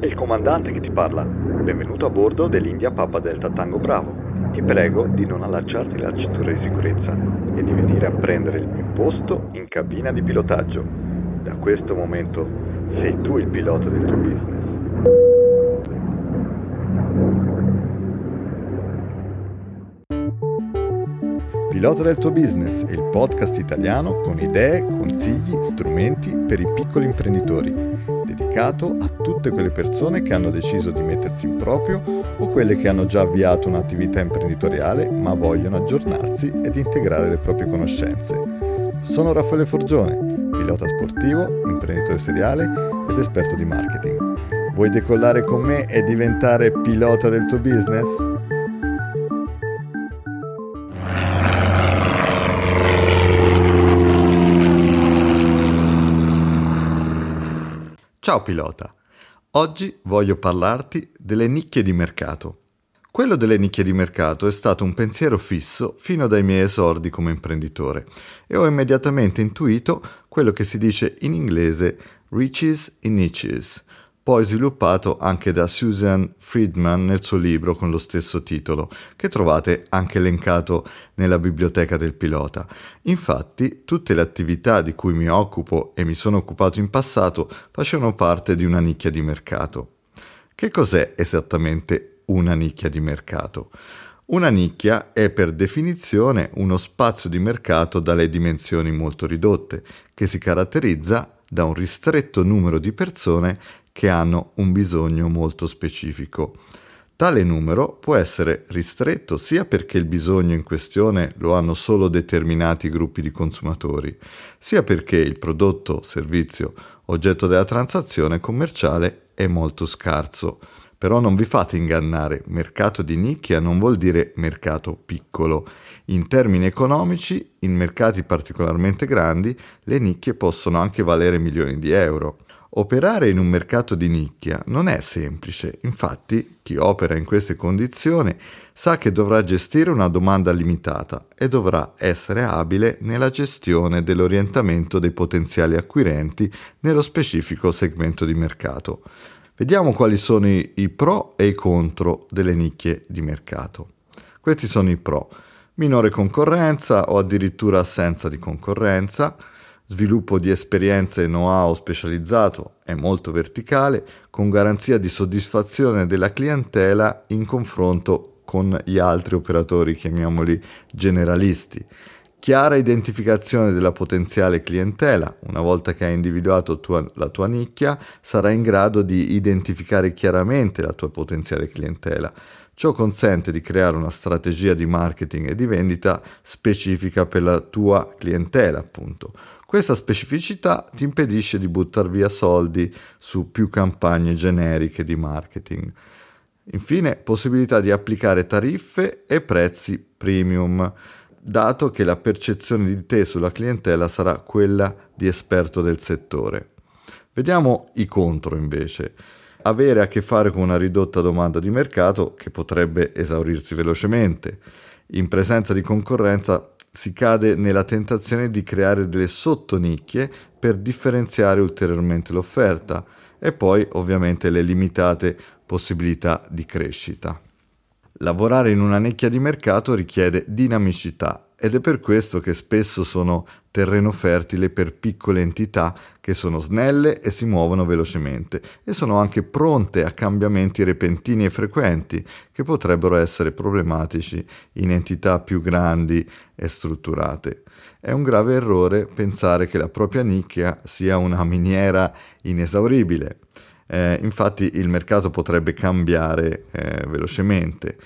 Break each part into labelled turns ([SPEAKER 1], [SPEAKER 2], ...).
[SPEAKER 1] È il comandante che ti parla. Benvenuto a bordo dell'India Papa Delta Tango Bravo. Ti prego di non allacciarti la cintura di sicurezza e di venire a prendere il mio posto in cabina di pilotaggio. Da questo momento sei tu il pilota del tuo business.
[SPEAKER 2] Pilota del tuo business è il podcast italiano con idee, consigli, strumenti per i piccoli imprenditori, dedicato a tutte quelle persone che hanno deciso di mettersi in proprio o quelle che hanno già avviato un'attività imprenditoriale ma vogliono aggiornarsi ed integrare le proprie conoscenze. Sono Raffaele Forgione, pilota sportivo, imprenditore seriale ed esperto di marketing. Vuoi decollare con me e diventare pilota del tuo business? Ciao pilota, oggi voglio parlarti delle nicchie di mercato. Quello delle nicchie di mercato è stato un pensiero fisso fino dai miei esordi come imprenditore e ho immediatamente intuito quello che si dice in inglese riches in niches, poi sviluppato anche da Susan Friedman nel suo libro con lo stesso titolo, che trovate anche elencato nella biblioteca del pilota. Infatti, tutte le attività di cui mi occupo e mi sono occupato in passato facevano parte di una nicchia di mercato. Che cos'è esattamente una nicchia di mercato? Una nicchia è per definizione uno spazio di mercato dalle dimensioni molto ridotte, che si caratterizza da un ristretto numero di persone che hanno un bisogno molto specifico. Tale numero può essere ristretto sia perché il bisogno in questione lo hanno solo determinati gruppi di consumatori, sia perché il prodotto, servizio, oggetto della transazione commerciale è molto scarso. Però non vi fate ingannare, mercato di nicchia non vuol dire mercato piccolo. In termini economici, in mercati particolarmente grandi, le nicchie possono anche valere milioni di euro. Operare in un mercato di nicchia non è semplice, infatti chi opera in queste condizioni sa che dovrà gestire una domanda limitata e dovrà essere abile nella gestione dell'orientamento dei potenziali acquirenti nello specifico segmento di mercato. Vediamo quali sono i, pro e i contro delle nicchie di mercato. Questi sono i pro. Minore concorrenza o addirittura assenza di concorrenza, sviluppo di esperienze e know-how specializzato e molto verticale, con garanzia di soddisfazione della clientela in confronto con gli altri operatori, chiamiamoli generalisti. Chiara identificazione della potenziale clientela. Una volta che hai individuato tua, la tua nicchia, sarai in grado di identificare chiaramente la tua potenziale clientela. Ciò consente di creare una strategia di marketing e di vendita specifica per la tua clientela, appunto. Questa specificità ti impedisce di buttare via soldi su più campagne generiche di marketing. Infine, possibilità di applicare tariffe e prezzi premium, dato che la percezione di te sulla clientela sarà quella di esperto del settore. Vediamo i contro invece avere a che fare con una ridotta domanda di mercato che potrebbe esaurirsi velocemente. In presenza di concorrenza si cade nella tentazione di creare delle sottonicchie per differenziare ulteriormente l'offerta e poi ovviamente le limitate possibilità di crescita. Lavorare in una nicchia di mercato richiede dinamicità ed è per questo che spesso sono terreno fertile per piccole entità che sono snelle e si muovono velocemente e sono anche pronte a cambiamenti repentini e frequenti che potrebbero essere problematici in entità più grandi e strutturate. È un grave errore pensare che la propria nicchia sia una miniera inesauribile. Eh, infatti il mercato potrebbe cambiare eh, velocemente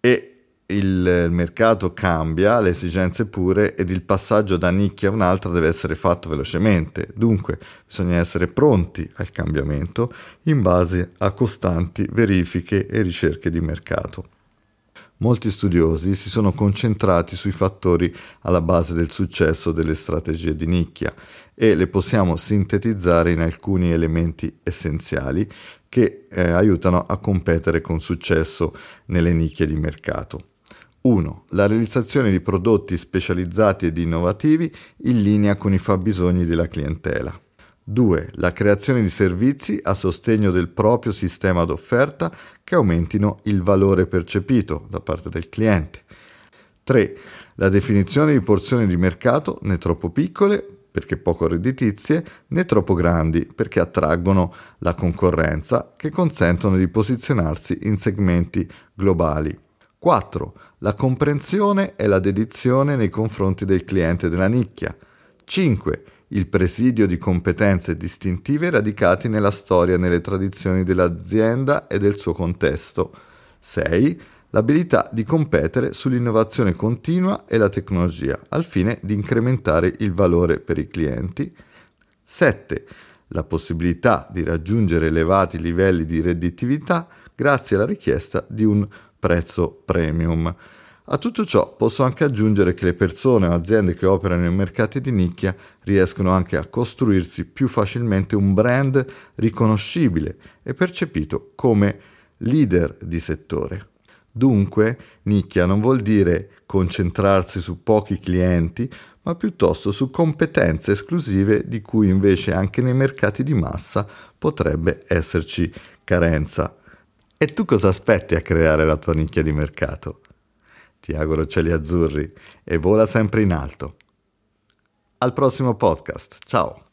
[SPEAKER 2] e il mercato cambia, le esigenze pure ed il passaggio da nicchia a un'altra deve essere fatto velocemente. Dunque bisogna essere pronti al cambiamento in base a costanti verifiche e ricerche di mercato. Molti studiosi si sono concentrati sui fattori alla base del successo delle strategie di nicchia e le possiamo sintetizzare in alcuni elementi essenziali che eh, aiutano a competere con successo nelle nicchie di mercato. 1. La realizzazione di prodotti specializzati ed innovativi in linea con i fabbisogni della clientela. 2. La creazione di servizi a sostegno del proprio sistema d'offerta che aumentino il valore percepito da parte del cliente. 3. La definizione di porzioni di mercato né troppo piccole perché poco redditizie, né troppo grandi perché attraggono la concorrenza che consentono di posizionarsi in segmenti globali. 4. La comprensione e la dedizione nei confronti del cliente della nicchia. 5. Il presidio di competenze distintive radicati nella storia e nelle tradizioni dell'azienda e del suo contesto. 6 l'abilità di competere sull'innovazione continua e la tecnologia al fine di incrementare il valore per i clienti. 7. La possibilità di raggiungere elevati livelli di redditività grazie alla richiesta di un prezzo premium. A tutto ciò posso anche aggiungere che le persone o aziende che operano in mercati di nicchia riescono anche a costruirsi più facilmente un brand riconoscibile e percepito come leader di settore. Dunque, nicchia non vuol dire concentrarsi su pochi clienti, ma piuttosto su competenze esclusive di cui invece anche nei mercati di massa potrebbe esserci carenza. E tu cosa aspetti a creare la tua nicchia di mercato? Ti auguro cieli azzurri e vola sempre in alto. Al prossimo podcast, ciao!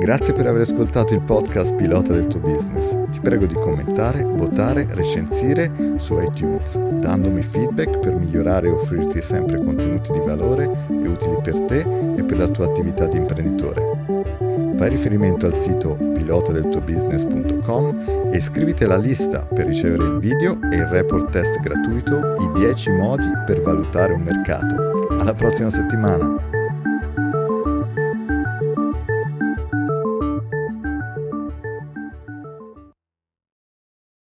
[SPEAKER 2] Grazie per aver ascoltato il podcast Pilota del tuo business. Ti prego di commentare, votare, recensire su iTunes, dandomi feedback per migliorare e offrirti sempre contenuti di valore e utili per te e per la tua attività di imprenditore. Fai riferimento al sito pilotadeltuobusiness.com e iscriviti alla lista per ricevere il video e il report test gratuito I 10 modi per valutare un mercato. Alla prossima settimana!